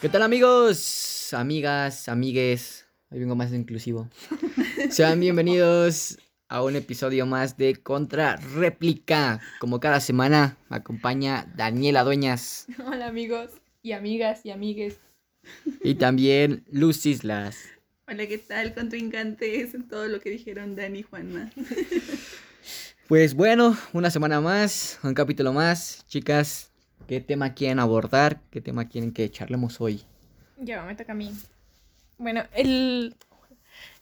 ¿Qué tal amigos, amigas, amigues? Hoy vengo más inclusivo. Sean bienvenidos a un episodio más de Contra Réplica. Como cada semana me acompaña Daniela Dueñas Hola amigos y amigas y amigues. y también Luz Islas. Hola, ¿qué tal, contrincantes? En todo lo que dijeron Dani y Juanma. Pues bueno, una semana más, un capítulo más. Chicas, ¿qué tema quieren abordar? ¿Qué tema quieren que charlemos hoy? Ya, me toca a mí. Bueno, el,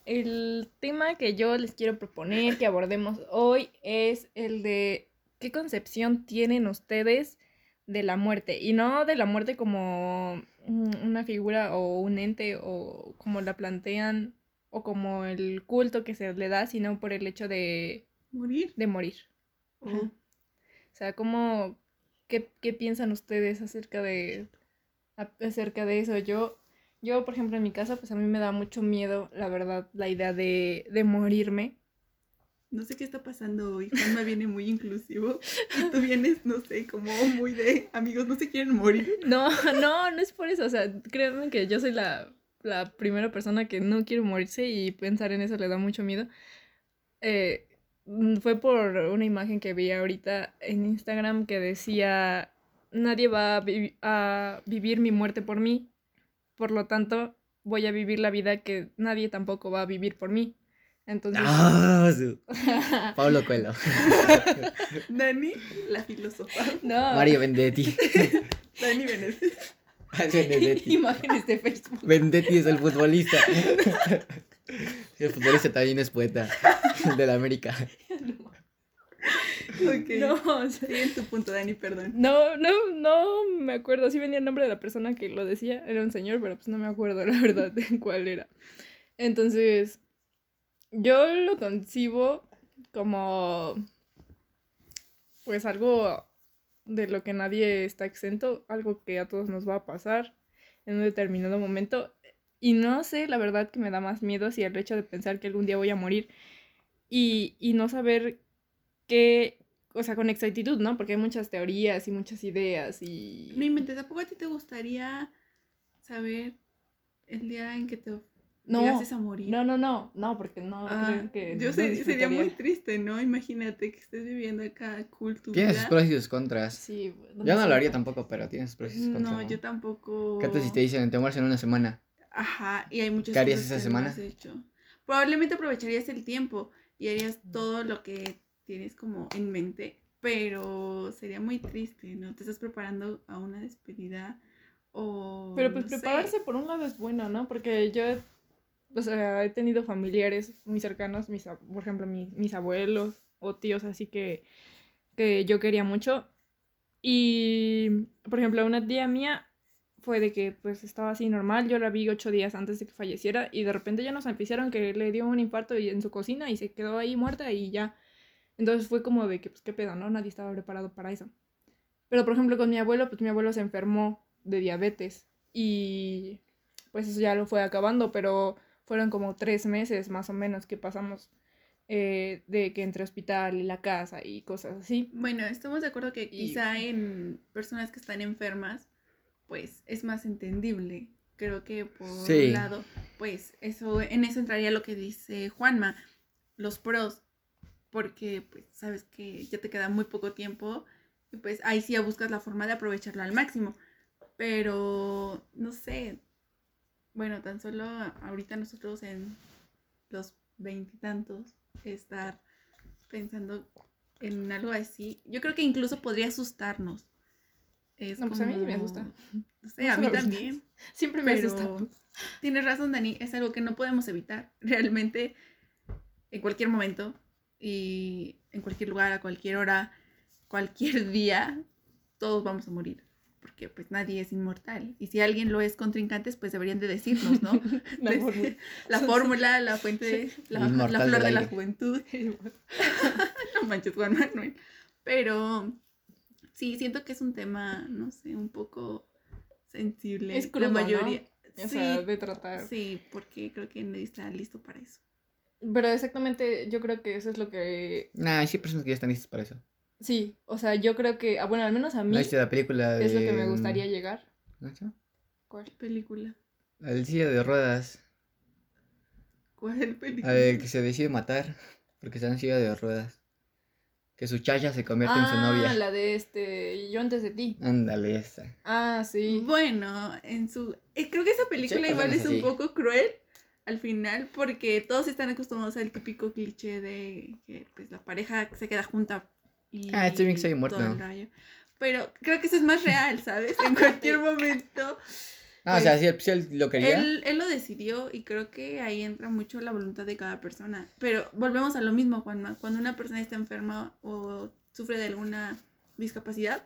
el tema que yo les quiero proponer que abordemos hoy es el de qué concepción tienen ustedes de la muerte. Y no de la muerte como una figura o un ente o como la plantean o como el culto que se le da, sino por el hecho de, ¿Morir? de morir. Ajá. O sea, ¿cómo, qué, qué piensan ustedes acerca de, acerca de eso? Yo, yo, por ejemplo, en mi casa, pues a mí me da mucho miedo, la verdad, la idea de, de morirme. No sé qué está pasando hoy. Juanma viene muy inclusivo. Y tú vienes, no sé, como muy de amigos, no se quieren morir. No, no, no es por eso. O sea, créanme que yo soy la, la primera persona que no quiere morirse y pensar en eso le da mucho miedo. Eh, fue por una imagen que vi ahorita en Instagram que decía, nadie va a, vi- a vivir mi muerte por mí, por lo tanto voy a vivir la vida que nadie tampoco va a vivir por mí. Entonces, ¡Ah! su- Pablo Coelho. Dani, la filósofa. no, Mario Vendetti. Dani Benedetti. Vendetti. imágenes de Facebook. Vendetti es el futbolista. El futbolista también es poeta. El de la América. Ok. No, Sigue en tu punto, Dani, perdón. No, no, no me acuerdo. Sí venía el nombre de la persona que lo decía. Era un señor, pero pues no me acuerdo la verdad de cuál era. Entonces, yo lo concibo como pues algo de lo que nadie está exento, algo que a todos nos va a pasar en un determinado momento. Y no sé, la verdad que me da más miedo si el hecho de pensar que algún día voy a morir y, y no saber qué, o sea, con exactitud, ¿no? Porque hay muchas teorías y muchas ideas y... No inventes, ¿a poco a ti te gustaría saber el día en que te No, a morir? no, no, no, no, porque no Ah, creo que... yo no sé- sería muy triste, ¿no? Imagínate que estés viviendo acá cool tu Tiene vida. sus pros y sus contras. Sí, Yo no lo haría tampoco. tampoco, pero tiene sus pros y sus contras. No, yo tampoco. ¿Qué tal si te dicen te mueres en una semana? Ajá, y hay muchas ¿Qué harías cosas esa que no semana? has hecho. Probablemente aprovecharías el tiempo y harías todo lo que tienes como en mente, pero sería muy triste, ¿no? Te estás preparando a una despedida o Pero pues no sé. prepararse por un lado es bueno, ¿no? Porque yo, o sea, he tenido familiares muy cercanos, mis, por ejemplo, mi- mis abuelos o tíos, así que, que yo quería mucho. Y, por ejemplo, una tía mía fue de que pues estaba así normal, yo la vi ocho días antes de que falleciera y de repente ya nos anunciaron que le dio un infarto en su cocina y se quedó ahí muerta y ya. Entonces fue como de que, pues, qué pedo, ¿no? Nadie estaba preparado para eso. Pero, por ejemplo, con mi abuelo, pues mi abuelo se enfermó de diabetes y pues eso ya lo fue acabando, pero fueron como tres meses más o menos que pasamos eh, de que entre hospital y la casa y cosas así. Bueno, estamos de acuerdo que Y- quizá en personas que están enfermas, pues es más entendible. Creo que por Sí. un lado, pues eso, en eso entraría lo que dice Juanma, los pros, porque pues sabes que ya te queda muy poco tiempo y pues ahí sí ya buscas la forma de aprovecharlo al máximo. Pero, no sé, bueno, tan solo ahorita nosotros en los veintitantos estar pensando en algo así, yo creo que incluso podría asustarnos. Es No, pues a mí me como- asusta. A mí también. Siempre me Pero asusta. tienes razón, Dani, es algo que no podemos evitar. Realmente, en cualquier momento y en cualquier lugar, a cualquier hora, cualquier día, todos vamos a morir. Porque pues nadie es inmortal. Y si alguien lo es contrincantes, pues deberían de decirnos, ¿no? La fórmula. la fórmula, la fuente, de- la, la flor de la juventud. No manches, Juan Manuel. Pero sí, siento que es un tema, no sé, un poco sensible. Es crudo, la ¿no? mayoría. O Sí, sea, de tratar. sí, porque creo que nadie está listo para eso. Pero exactamente, yo creo que eso es lo que... Nah, hay personas que ya están listas para eso. Sí, o sea, yo creo que, ah, bueno, al menos a mí ¿No la película de... es lo que me gustaría llegar. ¿Cuál? película? La del silla de ruedas. ¿Cuál película? La de que se decide matar porque está en silla de ruedas. Que su chacha se convierte en su Ah, novia. la de este. Yo antes de ti. Ándale, esa. Ah, sí. Bueno, en su... eh, creo que esa película Sí, igual es un poco cruel al final porque todos están acostumbrados al típico cliché de que pues, la pareja se queda junta y Ah, este bien que se muerto. Pero creo que eso es más real, ¿sabes? En cualquier momento. Ah, o sea, si él, si él lo quería. Él, él lo decidió y creo que ahí entra mucho la voluntad de cada persona. Pero volvemos a lo mismo, Juanma. Cuando una persona está enferma o sufre de alguna discapacidad,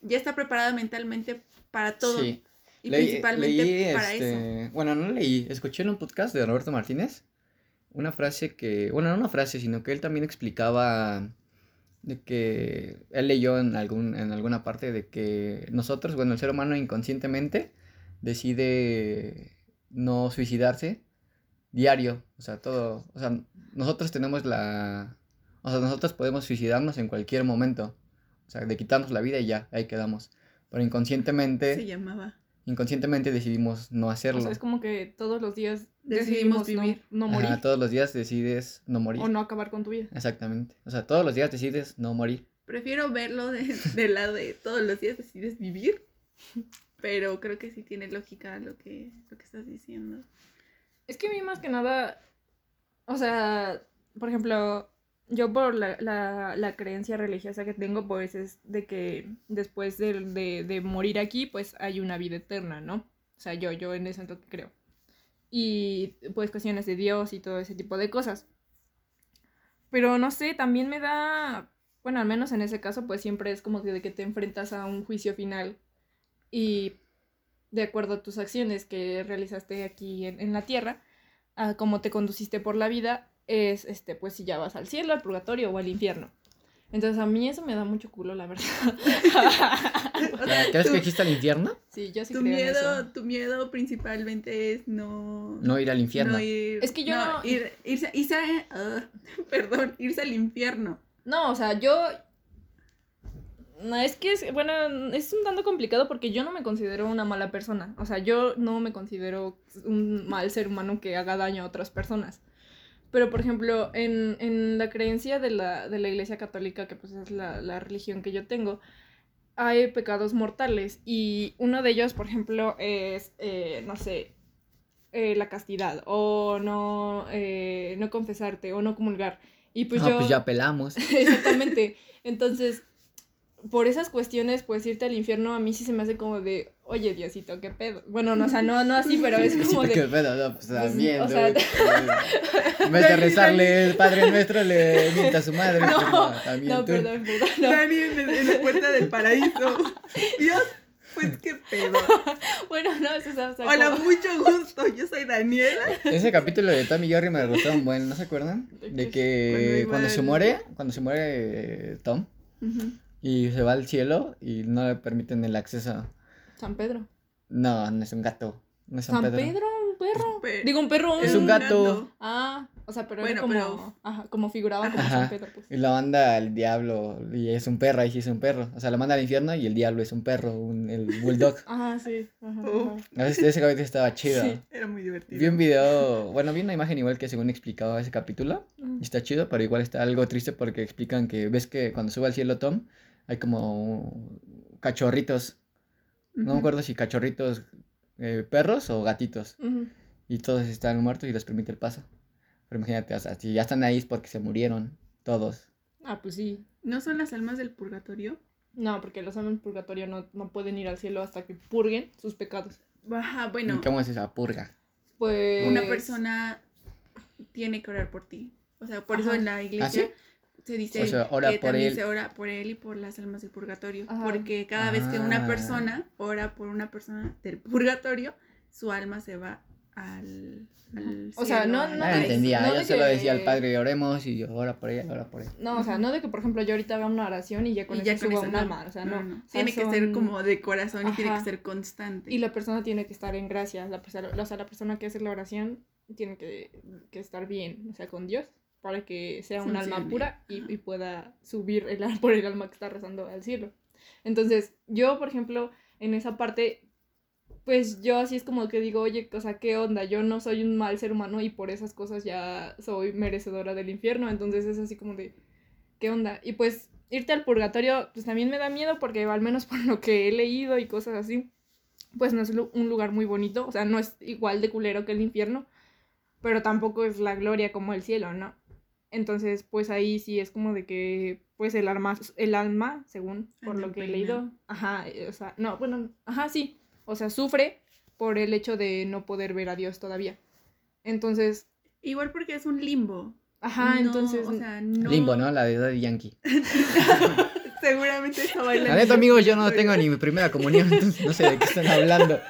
ya está preparada mentalmente para todo. Sí. Y Leí- principalmente leí, para este, eso. Bueno, no leí, escuché en un podcast de Roberto Martínez una frase que, bueno, no una frase, sino que él también explicaba de que él leyó en, algún, en alguna parte de que nosotros, bueno, el ser humano inconscientemente decide no suicidarse diario, o sea, todo, o sea, nosotros tenemos la, o sea, nosotros podemos suicidarnos en cualquier momento, o sea, de quitarnos la vida y ya, ahí quedamos, pero inconscientemente Se llamaba. inconscientemente decidimos no hacerlo. O sea, es como que todos los días Decidimos decidimos, vivir. no, no morir Ajá, todos los días decides no morir. o no acabar con tu vida. Exactamente. O sea, todos los días decides no morir. Prefiero verlo de- del lado de todos los días decides vivir. Pero creo que sí tiene lógica lo que, lo que estás diciendo. Es que a mí más que nada, o sea, por ejemplo, yo por la, la, la creencia religiosa que tengo, pues es de que después de, de, de morir aquí, pues hay una vida eterna, ¿no? O sea, yo, yo en eso es creo. Y pues cuestiones de Dios y todo ese tipo de cosas. Pero no sé, también me da, bueno, al menos en ese caso, pues siempre es como que de que te enfrentas a un juicio final y de acuerdo a tus acciones que realizaste aquí en, en la tierra, a cómo te conduciste por la vida, es este, pues si ya vas al cielo, al purgatorio o al infierno. Entonces a mí eso me da mucho culo, la verdad. O sea, ¿Crees tu, que existe el infierno? sí, yo sí tu creo en miedo, eso. tu miedo principalmente es no... No ir al infierno. no ir- Es que yo no- Ir, irse, irse, ah, perdón, irse al infierno. No, o sea, yo... No, es que es, bueno, es un tanto complicado porque yo no me considero una mala persona. O sea, yo no me considero un mal ser humano que haga daño a otras personas. Pero, por ejemplo, en, en la creencia de la, de la Iglesia Católica, que pues es la, la religión que yo tengo, hay pecados mortales. Y uno de ellos, por ejemplo, es, eh, no sé, eh, la castidad, o no, eh, no confesarte, o no comulgar. Y pues Ah, yo... pues ya pelamos. Exactamente. Entonces, por esas cuestiones, pues irte al infierno a mí sí se me hace como de, oye, Diosito, qué pedo. Bueno, no, o sea, no, no así, pero es como ¿Qué de. pedo? No, pues Pues, también, o ¿no? sea- En vez de rezarle el Padre Nuestro, le mienta a su madre. No, pues, también No, tú. perdón, perdón. no. Dani en, en la puerta del paraíso. Dios, pues qué pedo. Bueno, no, eso es o sea, Hola, como- mucho gusto. Yo soy Daniela. Ese capítulo de Tom y Jerry me gustó un buen, ¿no se acuerdan? ¿De De qué? que Cuando se muere, cuando se muere eh, Tom y se va al cielo y no le permiten el acceso. San Pedro. No, no es un gato. No es San, San Pedro. Pedro, un perro. Pe- Digo, un perro. Es un gato. Ah, o sea, pero Bueno, era como, pero- ajá, como figuraba como Ajá. San Pedro, pues. Y lo manda al diablo y es un perro, ahí sí es un perro. O sea, lo manda al infierno y el diablo es un perro, un, el bulldog. Ajá, sí. Ajá, Oh. ajá. Ese, ese capítulo estaba chido. Sí. Era muy divertido. Vi un video, bueno, vi una imagen igual que según explicaba ese capítulo. Mm. Y está chido, pero igual está algo triste porque explican que ves que cuando sube al cielo Tom hay como cachorritos. No me acuerdo si cachorritos eh, perros o gatitos. Y todos están muertos y les permite el paso. Pero imagínate, o sea, si ya están ahí es porque se murieron todos. Ah, pues sí. ¿No son las almas del purgatorio? No, porque los almas del purgatorio no, no pueden ir al cielo hasta que purguen sus pecados. Ajá, bueno. ¿Y ¿Cómo es esa purga? Pues. Una persona tiene que orar por ti. O sea, por eso en la iglesia se dice O sea, ora que por también él. se ora por él y por las almas del purgatorio. Ajá. Porque cada vez que una Ah. persona ora por una persona del purgatorio, su alma se va al, al O sea, cielo, no- no No paraíso. entendía, no yo de solo que- decía al padre, oremos y yo, ora por ella, ora por ella. No, o sea, no de que, por ejemplo, yo ahorita haga una oración y ya con Y eso ya con suba eso un no. alma. O sea, no. no. O sea, Tiene que ser son- como de corazón y tiene que Ajá. ser constante. Y la persona tiene que estar en gracia. La persona, o sea, la persona que hace la oración tiene que, que estar bien, o sea, con Dios, para que sea un alma pura y, y pueda subir el, por el alma que está rezando al cielo. Entonces, yo, por ejemplo, en esa parte, pues yo así es como que digo, oye, o sea, ¿qué onda? Yo no soy un mal ser humano y por esas cosas ya soy merecedora del infierno. Entonces es así como de, ¿qué onda? Y pues irte al purgatorio, pues también me da miedo porque al menos por lo que he leído y cosas así, pues no es un lugar muy bonito. O sea, no es igual de culero que el infierno, pero tampoco es la gloria como el cielo, ¿no? Entonces, pues ahí sí es como de que, pues el alma, el alma, según por lo que he leído, ajá, o sea, no, bueno, ajá, sí, o sea, sufre por el hecho de no poder ver a Dios todavía. Entonces... Igual porque es un limbo. Ajá, entonces... O sea, no... Limbo, ¿no? La de Daddy Yankee. Seguramente está bailando. La neta, amigos, yo no tengo ni mi primera comunión, entonces no sé de qué están hablando.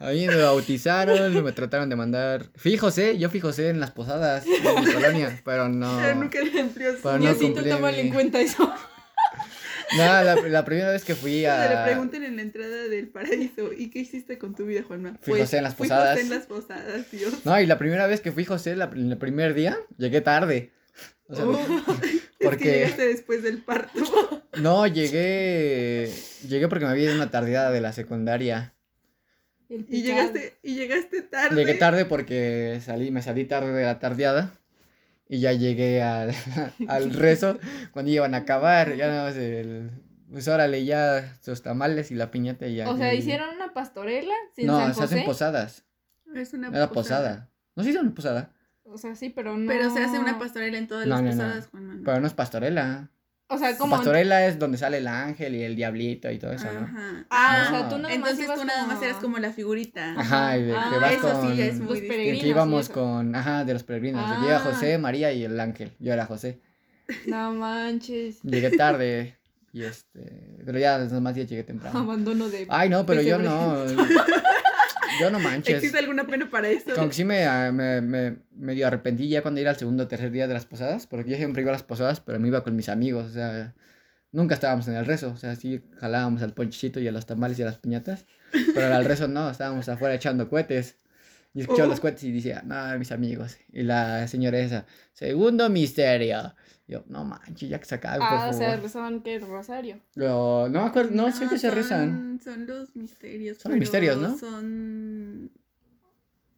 A mí me bautizaron, me trataron de mandar. Fui José, yo fui José en las posadas de mi colonia, pero no. Pero nunca cumplió su Pero Ni no así tú cumplí mi- en cuenta eso. No, la, la primera vez que fui Cuando le a. pregunten en la entrada del paraíso, ¿y qué hiciste con tu vida, Juanma? Fui José en las fui posadas. José en las posadas, Dios. No, y la primera vez que fui José, la- el primer día, llegué tarde. O sea, Oh, es porque- que llegaste después del parto. no, llegué. Llegué porque me había ido una tardeada de la secundaria. El Y llegaste, y llegaste tarde. Llegué tarde porque salí, me salí tarde de la tardeada. Y ya llegué al, al rezo cuando iban a acabar. Ya nada más el. Pues órale, ya sus tamales y la piñata y ya. O sea, hicieron una pastorela sin No, San se hacen posadas. Es una Era posada. ¿No se hizo una posada? O sea, sí, pero no. Pero se hace una pastorela en todas No, las no, no. posadas, Juanma. Pero no es pastorela. O sea, como. Pastorela es donde sale el ángel y el diablito y todo eso, ¿no? Ajá. Ah, o sea, tú nada más Entonces tú nada más como- eras como la figurita. Ajá, y de Ah, que vas eso sí con. ya es muy Los peregrinos que íbamos con. Ajá, de los peregrinos. Ah. iba José, María y el ángel. Yo era José. No manches. Llegué tarde. Y este. Pero ya demás días llegué temprano. Abandono de. Ay, no, pero yo no. Yo no manches. ¿Existe alguna pena para eso? Como que sí me, ah, me, me medio arrepentí ya cuando iba al segundo o tercer día de las posadas, porque yo siempre iba a las posadas, pero me iba con mis amigos, o sea, nunca estábamos en el rezo, o sea, sí jalábamos al ponchito y a los tamales y a las piñatas, pero al rezo no, estábamos afuera echando cohetes. Y escuchaba Oh. los cohetes y decía, no, mis amigos. Y la señora esa, segundo misterio. Yo, no manches, ya que se acabe, por Ah, o favor. sea, rezaban que el rosario. Pero no me acuerdo, no, siempre se son- rezan. Son los misterios. Son los misterios, ¿no? Son.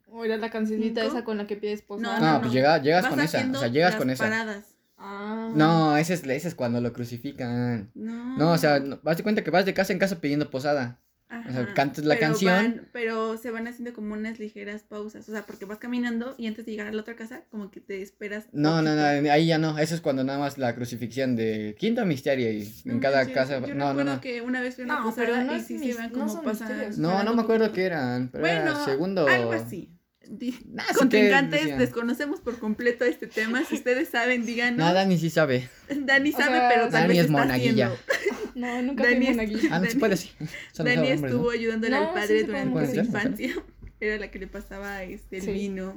O era la cancioncita ¿Cinco? esa con la que pides posada. No, no, pues no. llega- llegas Vas con esa, o sea, llegas las con esa. paradas. Ah. No, ese es, ese es cuando lo crucifican. No. No, o sea, no- vas de cuenta que vas de casa en casa pidiendo posada. O sea, Ajá, cantas la pero canción. van- pero se van haciendo como unas ligeras pausas. O sea, porque vas caminando y antes de llegar a la otra casa, como que te esperas. No, no, no, ahí ya no. Eso es cuando nada más la crucifixión de quinto misterio y No en cada manches, casa. Yo No, no, no. que una vez fui a una No, pero no y sí mis- se van no como pasan. misterios. No, no me acuerdo qué eran, pero era Bueno, segundo. algo así. Nah, sí Contrincantes, desconocemos por completo este tema. Si ustedes saben, díganos. Nada, ni si sabe. Dani O sabe, sea, pero tal Dani vez es está monaguilla. haciendo. No, nunca Dani monaguillo. Ah, no se puede, sí. Los Dani hombres, ¿no? estuvo ayudándole No, al sí padre puede durante su ¿Puede ser? infancia. Era la que le pasaba este, el Sí. vino.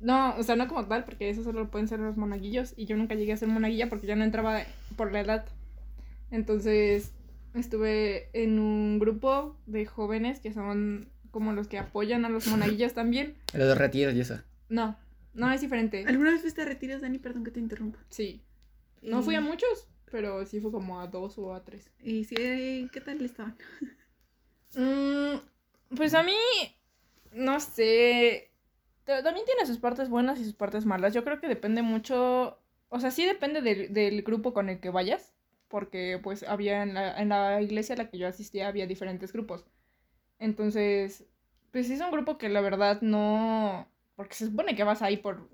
No, o sea, no como tal, porque eso solo pueden ser los monaguillos. Y yo nunca llegué a ser monaguilla porque ya no entraba por la edad. Entonces, estuve en un grupo de jóvenes que son como los que apoyan a los monaguillos también. Los de retiros y eso. No, no es diferente. ¿Alguna vez fuiste a retiros, Dani? Perdón que te interrumpa. Sí. No fui a muchos, pero sí fue como a dos o a tres. ¿Y si, eh, qué tal estaban? Mm, pues a mí, no sé. ta- También tiene sus partes buenas y sus partes malas. Yo creo que depende mucho. O sea, sí depende del, del grupo con el que vayas. Porque pues había en la, en la iglesia a la que yo asistía había diferentes grupos. Entonces, pues sí es un grupo que la verdad no. Porque se supone que vas ahí por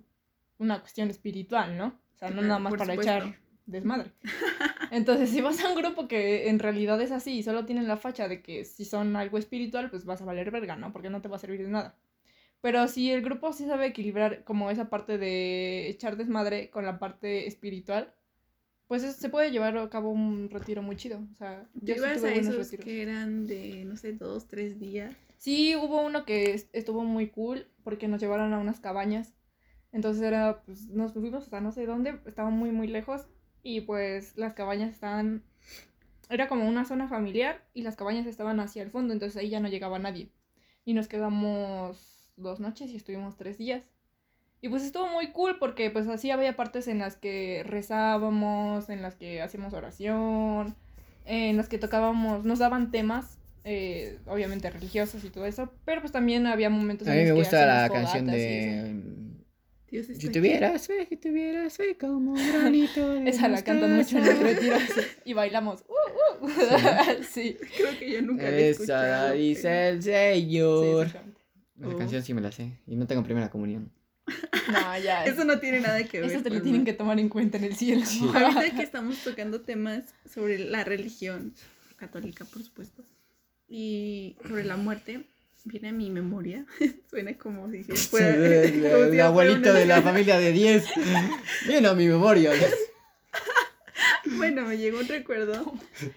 una cuestión espiritual, ¿no? O sea, no nada más por para supuesto. echar desmadre. Entonces, si vas a un grupo que en realidad es así y solo tienen la facha de que si son algo espiritual, pues vas a valer verga, ¿no? Porque no te va a servir de nada. Pero si el grupo sí sabe equilibrar como esa parte de echar desmadre con la parte espiritual, pues es- se puede llevar a cabo un retiro muy chido. O sea, yo sí ¿Ibas tuve a esos retiros. que eran de, no sé, dos, tres días? Sí, hubo uno que est- estuvo muy cool porque nos llevaron a unas cabañas. Entonces era, pues nos fuimos hasta no sé dónde, estaba muy, muy lejos. Y pues las cabañas estaban. Era como una zona familiar y las cabañas estaban hacia el fondo, entonces ahí ya no llegaba nadie. Y nos quedamos dos noches y estuvimos tres días. Y pues estuvo muy cool porque pues así había partes en las que rezábamos, en las que hacíamos oración, en las que tocábamos, nos daban temas eh, obviamente religiosas y todo eso, pero pues también había momentos A en mí me los que gusta la hacíamos canción de... Dios está Si tuvieras fe, si tuvieras fe como un granito de Esa la cantan mucho en los retiros y bailamos. Uh, uh. sí. Creo que yo nunca la he Esa escuchado. dice pero- el Sí, Señor. Esa Oh. canción sí me la sé. Y no tengo primera comunión. No, ya. Eso no tiene nada que ver. Eso te lo tienen que tomar en cuenta en el cielo. Sí. Ahorita que estamos tocando temas sobre la religión católica, por supuesto, y sobre la muerte, viene a mi memoria. Suena como si fuera. el, abuelito de la familia de 10. Viene a mi memoria. Bueno, me llegó un recuerdo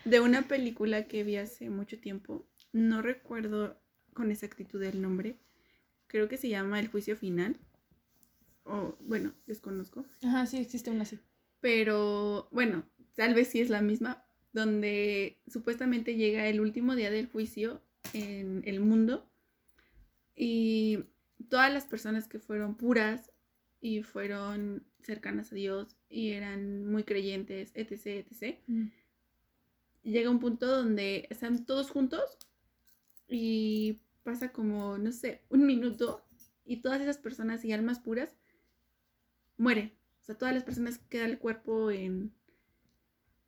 de una película que vi hace mucho tiempo. No recuerdo con exactitud el nombre. Creo que se llama El Juicio Final. O, bueno, desconozco. Ajá, sí, existe una así. Pero, bueno, tal vez sí es la misma. Donde supuestamente llega el último día del juicio en el mundo. Y todas las personas que fueron puras y fueron cercanas a Dios y eran muy creyentes, etc., etc., llega un punto donde están todos juntos y pasa como, no sé, un minuto y todas esas personas y almas puras mueren. O sea, todas las personas queda el cuerpo en,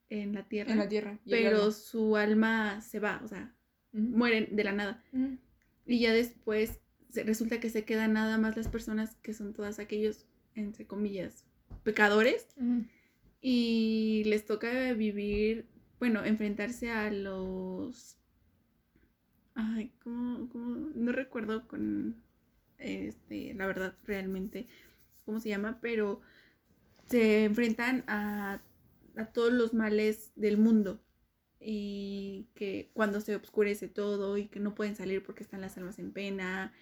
en la tierra, En la tierra. pero alma. su alma se va, o sea, mueren de la nada. Ujú. Y ya después resulta que se quedan nada más las personas que son todas aquellos, entre comillas, pecadores y les toca vivir, bueno, enfrentarse a los... Ay, ¿cómo, cómo? No recuerdo con, este, la verdad, realmente, cómo se llama, pero se enfrentan a, a todos los males del mundo y que cuando se oscurece todo y que no pueden salir porque están las almas en pena,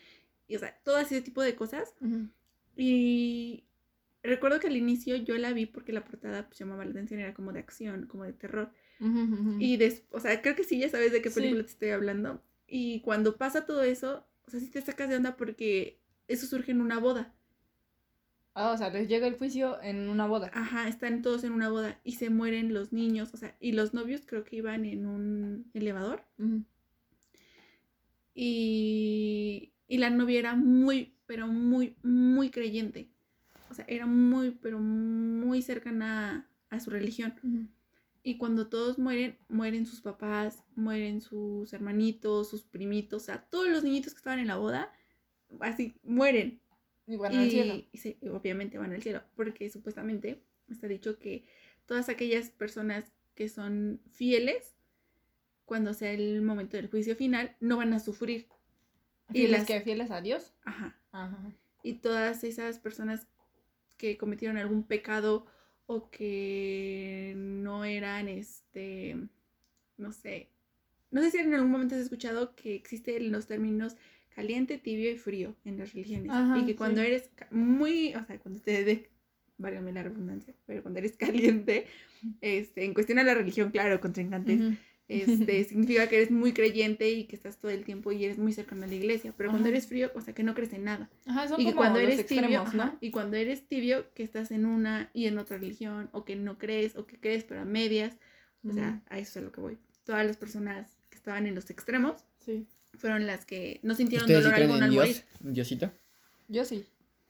y o sea, todo ese tipo de cosas. Y recuerdo que al inicio yo la vi porque la portada pues, llamaba la atención, era como de acción, como de terror. Y des o sea, creo que sí, ya sabes de qué Sí. película te estoy hablando. Y cuando pasa todo eso, o sea, sí te sacas de onda porque eso surge en una boda. Ah, o sea, les llega el juicio en una boda. Ajá, están todos en una boda y se mueren los niños, o sea, y los novios creo que iban en un elevador. Y, y la novia era muy, pero muy, muy creyente. O sea, era muy, pero muy cercana a, a su religión. Y cuando todos mueren, mueren sus papás, mueren sus hermanitos, sus primitos, o sea, todos los niñitos que estaban en la boda, así, mueren. Y bueno, al cielo. y obviamente van al cielo, porque supuestamente está dicho que todas aquellas personas que son fieles, cuando sea el momento del juicio final, no van a sufrir. Y ¿Fieles las- que fieles a Dios? Ajá. Ajá. Y todas esas personas que cometieron algún pecado o que no eran, este, no sé, no sé si en algún momento has escuchado que existen los términos caliente, tibio y frío en las religiones. Ajá, y que cuando sí. eres muy, o sea, cuando te de, válgame la redundancia, pero cuando eres caliente, este, en cuestión a la religión, claro, contrincantes, Ujú. Este, significa que eres muy creyente y que estás todo el tiempo y eres muy cercano a la iglesia. Pero cuando eres frío, o sea, que no crees en nada. Ajá, son Y que como cuando los eres tibio, extremos, ¿no? ajá, y cuando eres tibio, que estás en una y en otra religión, o que no crees, o que crees, pero a medias. O sea, a eso es a lo que voy. Todas las personas que estaban en los extremos Sí. fueron las que no sintieron ¿Ustedes sí dolor creen alguno en al morir. Dios? ¿Diosito? Yo sí.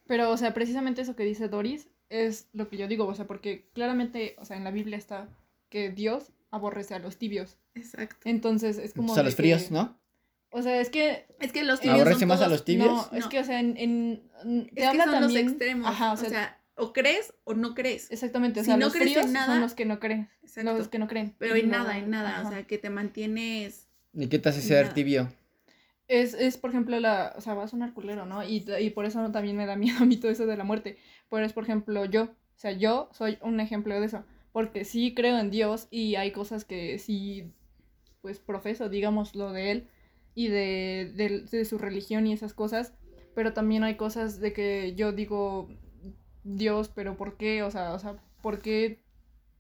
Pero, o sea, precisamente eso que dice Doris es lo que yo digo, o sea, porque claramente, o sea, en la Biblia está que Dios aborrece a los tibios. Exacto. Entonces, es como. Pues a los fríos, que- ¿no? O sea, es que. Es que los tibios son ¿Aborrece más a los tibios? No, es que, o sea, en. en- te Es que habla son también. los extremos. Ajá, o, o sea, o crees o no crees. exactamente. O si sea, no los crees en fríos nada- son los que no creen. Exacto. Los que no creen. Pero en no- nada, en nada. ajá. O sea, que te mantienes. ¿Y qué te hace ser Nada. tibio? Es, es, por ejemplo, la. O sea, va a sonar culero, ¿no? Y, y por eso también me da miedo a mí todo eso de la muerte. Pero es, por ejemplo, yo. O sea, yo soy un ejemplo de eso. Porque sí creo en Dios y hay cosas que sí, pues, profeso, digamos, lo de Él y de, de, de su religión y esas cosas. Pero también hay cosas de que yo digo, Dios, pero ¿por qué? O sea, o sea, ¿por qué?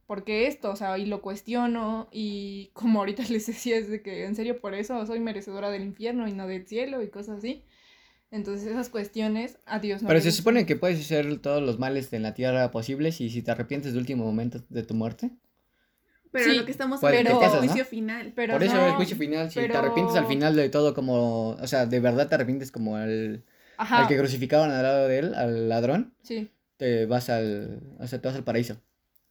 ¿Por qué esto? O sea, y lo cuestiono y como ahorita les decía, es de que en serio por eso soy merecedora del infierno y no del cielo y cosas así. Entonces esas cuestiones a Dios no Pero se supone que puedes hacer todos los males en la tierra posibles y si te arrepientes de último momento de tu muerte. Pero Sí, lo que estamos Pues, hablando ¿qué es el pasa, juicio final. Pero Por eso no, el juicio final, si te arrepientes al final de todo como, o sea, de verdad te arrepientes como al, al que crucificaban al lado de él, al ladrón, Sí. te vas al, o sea, te vas al paraíso.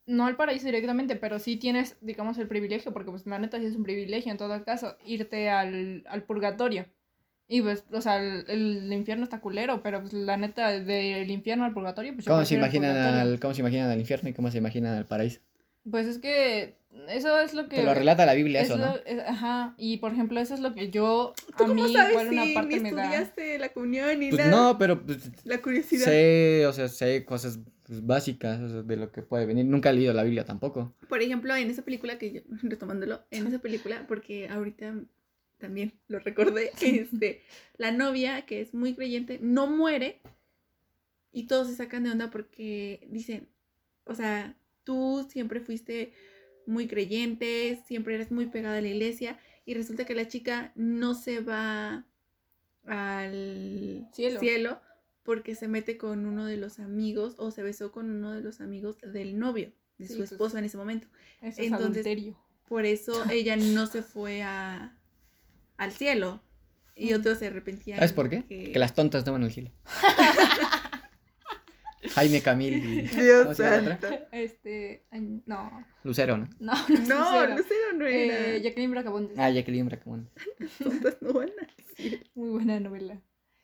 No al paraíso directamente, pero sí tienes, digamos, el privilegio, porque pues la neta sí es un privilegio en todo caso, irte al, al purgatorio. Y pues, o sea, el, el infierno está culero, pero pues la neta, del infierno al purgatorio, pues yo ¿Cómo se, imaginan al, ¿Cómo se imaginan al infierno y cómo se imaginan al paraíso? Pues es que eso es lo que... Te lo relata la Biblia es eso, ¿no? lo- es- ajá, y por ejemplo, eso es lo que yo, ¿Tú a cómo mí, sabes igual una si parte ni me da... estudiaste la comunión ni Pues nada? no, pero pues, La curiosidad. sé, o sea, sé cosas pues, básicas o sea, de lo que puede venir. Nunca he leído la Biblia tampoco. Por ejemplo, en esa película que yo, retomándolo, en esa película, porque ahorita también lo recordé, este, la novia, que es muy creyente, no muere y todos se sacan de onda porque dicen, o sea, tú siempre fuiste muy creyente, siempre eres muy pegada a la iglesia y resulta que la chica no se va al Cielo. cielo porque se mete con uno de los amigos o se besó con uno de los amigos del novio, de Sí, su pues. esposo en ese momento. Eso es Entonces- adulterio. Por eso ella no se fue a, al cielo. Y otros se arrepentían. ¿Sabes por qué? que- Que las tontas no van al cielo. Jaime Camil y Dios santo. Este, no, Lucero, ¿no? no, no, No, Lucero. Lucero no era. Eh, Jacqueline Bracamontes. Ah, Jacqueline Bracamón. Tontas no van al cielo. Muy buena novela.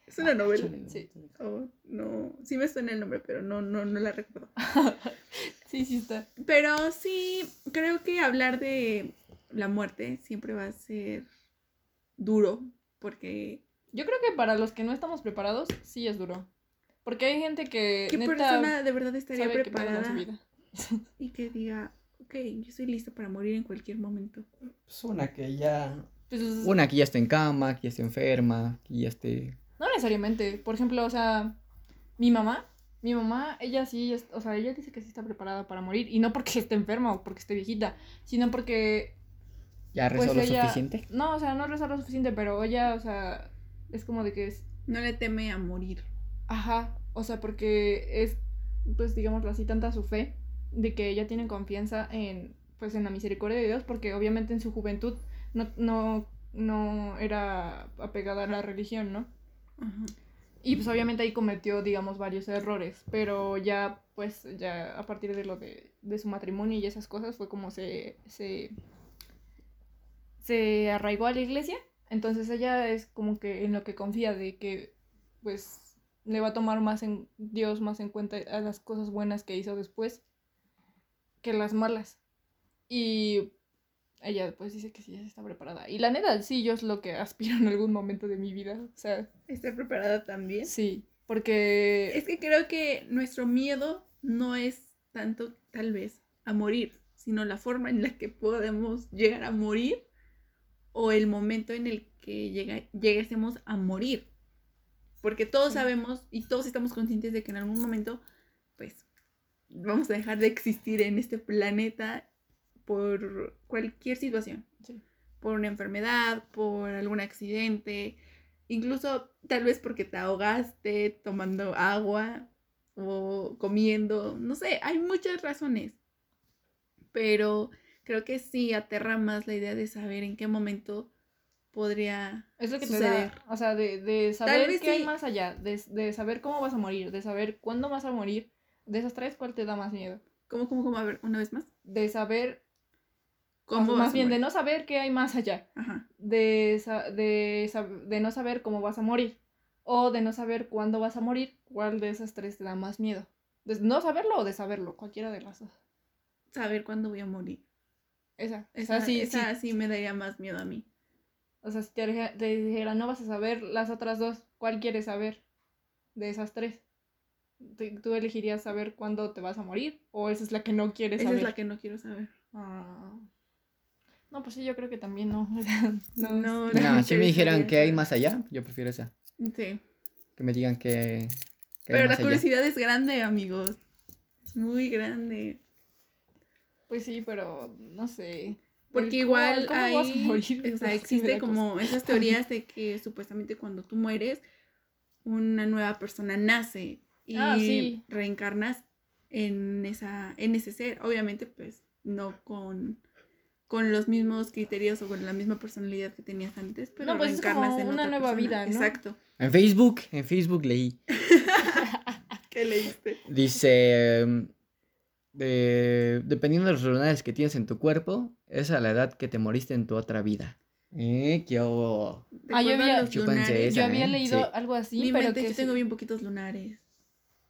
Es una novela. Sí. Oh, no, sí me suena el nombre, pero no, no, no la recuerdo. Sí, sí está. Pero sí, creo que hablar de la muerte siempre va a ser duro, porque Yo creo que para los que no estamos preparados, sí es duro. Porque hay gente que ¿qué neta persona de verdad estaría con su preparada vida. y que diga, ok, yo estoy lista para morir en cualquier momento? Pues una que ya... Pues, Una que ya está en cama, que ya está enferma, que ya esté... No necesariamente. Por ejemplo, o sea, mi mamá, mi mamá, ella sí, es- o sea, ella dice que sí está preparada para morir. Y no porque esté enferma o porque esté viejita, sino porque ¿Ya rezó Pues lo ella- suficiente? No, o sea, no rezar lo suficiente, pero ella, o sea, es como de que es. No le teme a morir. Ajá. O sea, porque es, pues, digámoslo así, tanta su fe de que ella tiene confianza en, pues, en la misericordia de Dios, porque obviamente en su juventud no, no, no era apegada a la religión, ¿no? Ajá. Y pues obviamente ahí cometió, digamos, varios errores, pero ya, pues, ya a partir de lo de, de su matrimonio y esas cosas fue como se, se, se arraigó a la iglesia. Entonces ella es como que en lo que confía de que, pues, le va a tomar más en Dios, más en cuenta a las cosas buenas que hizo después que las malas. Y ella, pues, dice que sí, ya está preparada. Y la neta, sí, yo es lo que aspiro en algún momento de mi vida. O sea, ¿Estar preparada también? Sí, porque Es que creo que nuestro miedo no es tanto, tal vez, a morir, sino la forma en la que podemos llegar a morir o el momento en el que llega, lleguésemos a morir. Porque todos Sí. sabemos y todos estamos conscientes de que en algún momento, pues, vamos a dejar de existir en este planeta por cualquier situación. Sí. Por una enfermedad, por algún accidente, incluso tal vez porque te ahogaste tomando agua o comiendo, no sé, hay muchas razones. Pero creo que sí aterra más la idea de saber en qué momento podría es lo que te suceder. da, o sea, de, de saber qué hay sí. más allá, de, de saber cómo vas a morir, de saber cuándo vas a morir, de esas tres, ¿cuál te da más miedo? ¿Cómo, cómo, cómo? A ver, una vez más. De saber, ¿Cómo más bien de no saber qué hay más allá, Ajá. de, de, de no saber cómo vas a morir, o de no saber cuándo vas a morir, ¿cuál de esas tres te da más miedo? De no saberlo o de saberlo, cualquiera de las dos. Saber cuándo voy a morir. Esa, Esa, esa sí, esa sí. sí me daría más miedo a mí. O sea, si te, te dijera, no vas a saber las otras dos, ¿cuál quieres saber de esas tres? ¿Tú elegirías saber cuándo te vas a morir? ¿O esa es la que no quieres Esa saber? es la que no quiero saber. Ah. No, pues sí, yo creo que también no. no, No, es- no. No, si me dijeran que hay más allá, yo prefiero esa. Sí. Que me digan que, que hay Pero la allá. curiosidad es grande, amigos. Es muy grande. Pues sí, pero no sé. Porque igual cómo hay, vas a morir, o sea, existe como esas teorías de que supuestamente cuando tú mueres, una nueva persona nace y Ah, sí. reencarnas en esa, en ese ser. Obviamente, pues, no con con los mismos criterios o con la misma personalidad que tenías antes, pero No, pues es reencarnas como en una otra nueva persona. vida, ¿no? Exacto. En Facebook, en Facebook leí. ¿Qué leíste? Dice, em, de- dependiendo de los lunares que tienes en tu cuerpo, es a la edad que te moriste en tu otra vida. ¿Eh? ¿Qué hubo? De Ah, yo había- los Chúpense lunares, esa, Yo había ¿eh? leído Sí. algo así, mi pero mente, que yo sí- tengo bien poquitos lunares.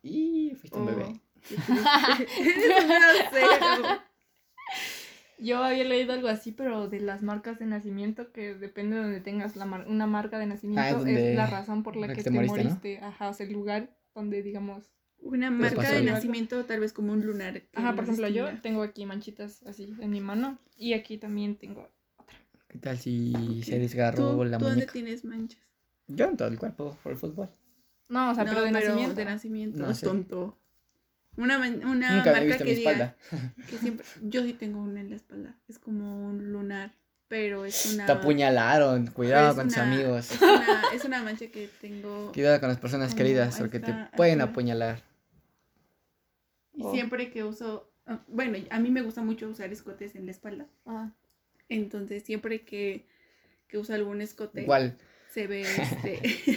Y fuiste un Oh, bebé. un. Yo había leído algo así, pero de las marcas de nacimiento, que depende de donde tengas la mar- una marca de nacimiento, donde- es la razón por la, la que, que te te moriste, moriste. ¿no? Ajá, o sea, el lugar donde, digamos... Una marca de nacimiento, tal vez como un lunar. Ajá, por ejemplo, yo tengo aquí manchitas así en mi mano y aquí también tengo... ¿Qué tal si se desgarró ¿Tú, la tú dónde tienes manchas? Yo en todo el cuerpo, por el fútbol. No, o sea, no, pero de nacimiento. de nacimiento. No sé. tonto. Una, una Nunca marca visto que mi diga espalda. que siempre. Yo sí tengo una en la espalda. Es como un lunar, pero es una. Te apuñalaron. Cuidado es con tus amigos. Es una, es una mancha que tengo. Cuidado con las personas Como queridas porque te pueden aquí. apuñalar. Y Oh. siempre que uso. ah, Bueno, a mí me gusta mucho usar escotes en la espalda. Ah, Entonces, siempre que, que uso algún escote. Igual. se ve este.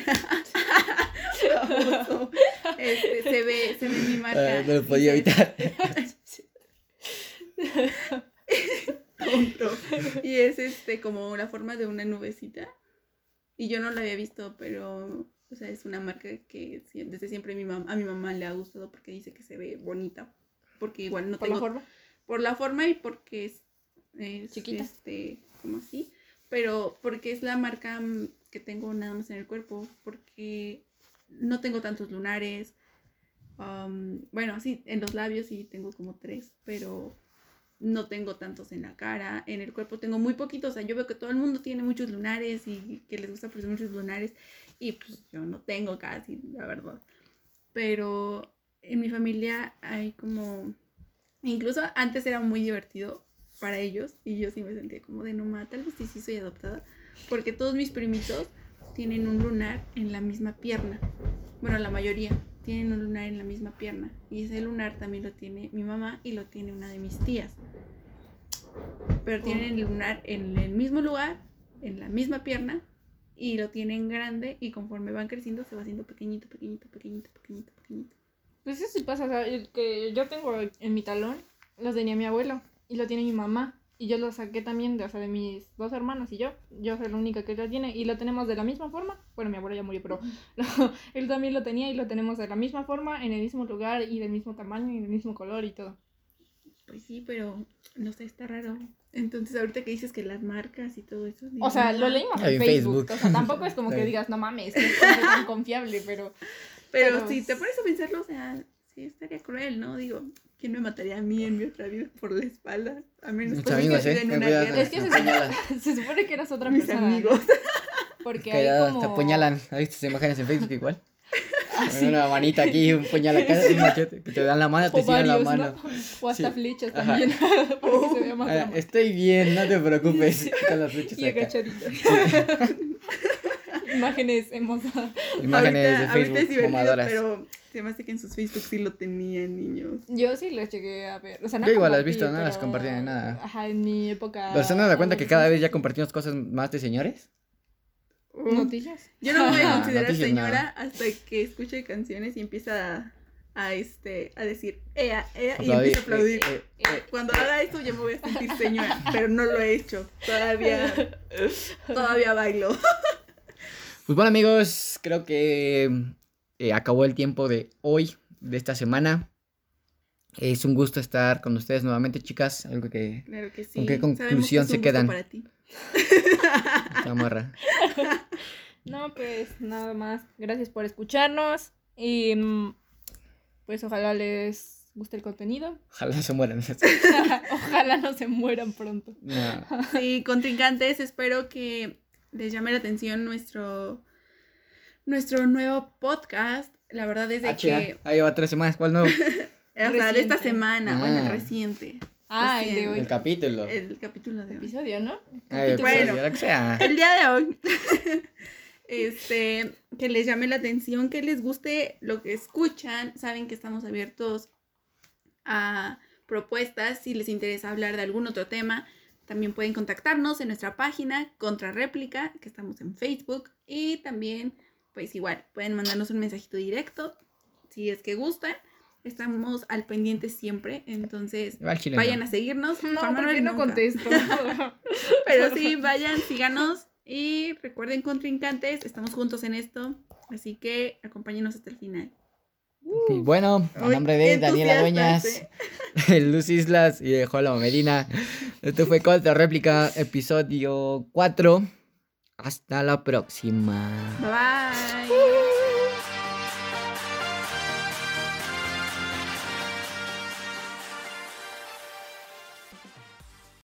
Este, se ve se ve mi marca eh, no lo podía evitar. tonto. y es este como la forma de una nubecita y yo no la había visto pero o sea es una marca que desde siempre mi mam- a mi mamá le ha gustado porque dice que se ve bonita porque igual no por la tengo forma. por la forma y porque es, es, Chiquita. este como así pero porque es la marca mm, que tengo nada más en el cuerpo porque no tengo tantos lunares am, bueno sí en los labios sí tengo como tres pero no tengo tantos en la cara en el cuerpo tengo muy poquitos o sea yo veo que todo el mundo tiene muchos lunares y que les gusta presumir sus lunares y pues yo no tengo casi la verdad pero en mi familia hay como Incluso antes era muy divertido para ellos y yo sí me sentía como de no tal vez sí, sí soy adoptada, porque todos mis primitos tienen un lunar en la misma pierna. Bueno, la mayoría tienen un lunar en la misma pierna y ese lunar también lo tiene mi mamá y lo tiene una de mis tías. Pero tienen el lunar en el mismo lugar, en la misma pierna y lo tienen grande y conforme van creciendo se va haciendo pequeñito, pequeñito, pequeñito, pequeñito, pequeñito. Pues eso sí pasa, o sea, el que yo tengo en mi talón, los tenía mi abuelo y lo tiene mi mamá. Y yo lo saqué también, de, o sea, de mis dos hermanos y yo. Yo soy la única que lo tiene y lo tenemos de la misma forma. Bueno, mi abuelo ya murió, pero él también lo tenía y lo tenemos de la misma forma, en el mismo lugar y del mismo tamaño y del mismo color y todo. Pues sí, pero no sé, está raro. Entonces, ahorita que dices que las marcas y todo eso. O sea, lo leímos en Facebook. Facebook. O sea, tampoco es como que digas, no mames, que es tan confiable, pero... Pero, pero si te pones a pensarlo, o sea, sí estaría cruel, ¿no? Digo, ¿quién me mataría a mí en mi otra vida por la espalda? A menos Mis que amigos, ¿eh? en una guerra. Es que se. Se supone que eras otra Mis persona. amigos. Porque hay Cuidado, como... te apuñalan. ¿Has visto esas imágenes en Facebook igual? Ah, sí. Una manita aquí, un puñal acá, un machete. Que te dan la mano, te O siguen la varios, mano. ¿no? O hasta Sí. flechas también, que se vea más Ah, estoy bien, no te preocupes. Con las flechas Y acá. agachadito. Imágenes hermosas. Imágenes ahorita, de ahorita es Facebook mamadoras. pero se me hace que en sus Facebook sí lo tenían niños. Yo sí las llegué a ver. O sea, no Yo igual las he visto, no las pero- compartí ni nada. Ajá, en mi época. ¿Pero se han dado cuenta que cada vez ya compartimos cosas más de señores? Noticias. Yo no me voy a Ah, considerar noticias, señora nada. hasta que escuche canciones y empieza a, a, este, a decir ea, ea, y Aplaudir. empieza a aplaudir. Eh, eh, eh. Cuando haga esto yo me voy a sentir señora, pero no lo he hecho. Todavía, todavía bailo. Pues bueno amigos, creo que eh, acabó el tiempo de hoy, de esta semana. Es un gusto estar con ustedes nuevamente, chicas. Algo que Claro que sí. ¿Con qué que conclusión se quedan? Para ti. No, pues nada más. Gracias por escucharnos. Y mm, pues ojalá les guste el contenido. Ojalá se mueran. ojalá no se mueran pronto. No. Sí, contrincantes, espero que les llame la atención nuestro, nuestro nuevo podcast. La verdad es de Ah, que, Ahí va tres semanas. ¿Cuál nuevo? o sea, de esta semana, bueno, el Ah. reciente, Ah, el de hoy. El capítulo. el capítulo de hoy. Episodio, ¿no? Ay, el Bueno. episodio, lo que sea. El día de hoy, este, que les llame la atención, que les guste lo que escuchan. Saben que estamos abiertos a propuestas si les interesa hablar de algún otro tema. También pueden contactarnos en nuestra página Contra Réplica, que estamos en Facebook. Y también, pues igual, pueden mandarnos un mensajito directo si es que gustan. Estamos al pendiente siempre, entonces vayan a seguirnos. No, porque no nunca. contesto. Pero sí, vayan, síganos y recuerden, contrincantes, estamos juntos en esto, así que acompáñenos hasta el final. Y bueno, a nombre de Daniela Dueñas, Luz Islas y de Jola Medina, esto fue Contra Réplica, episodio 4. Hasta la próxima. Bye bye.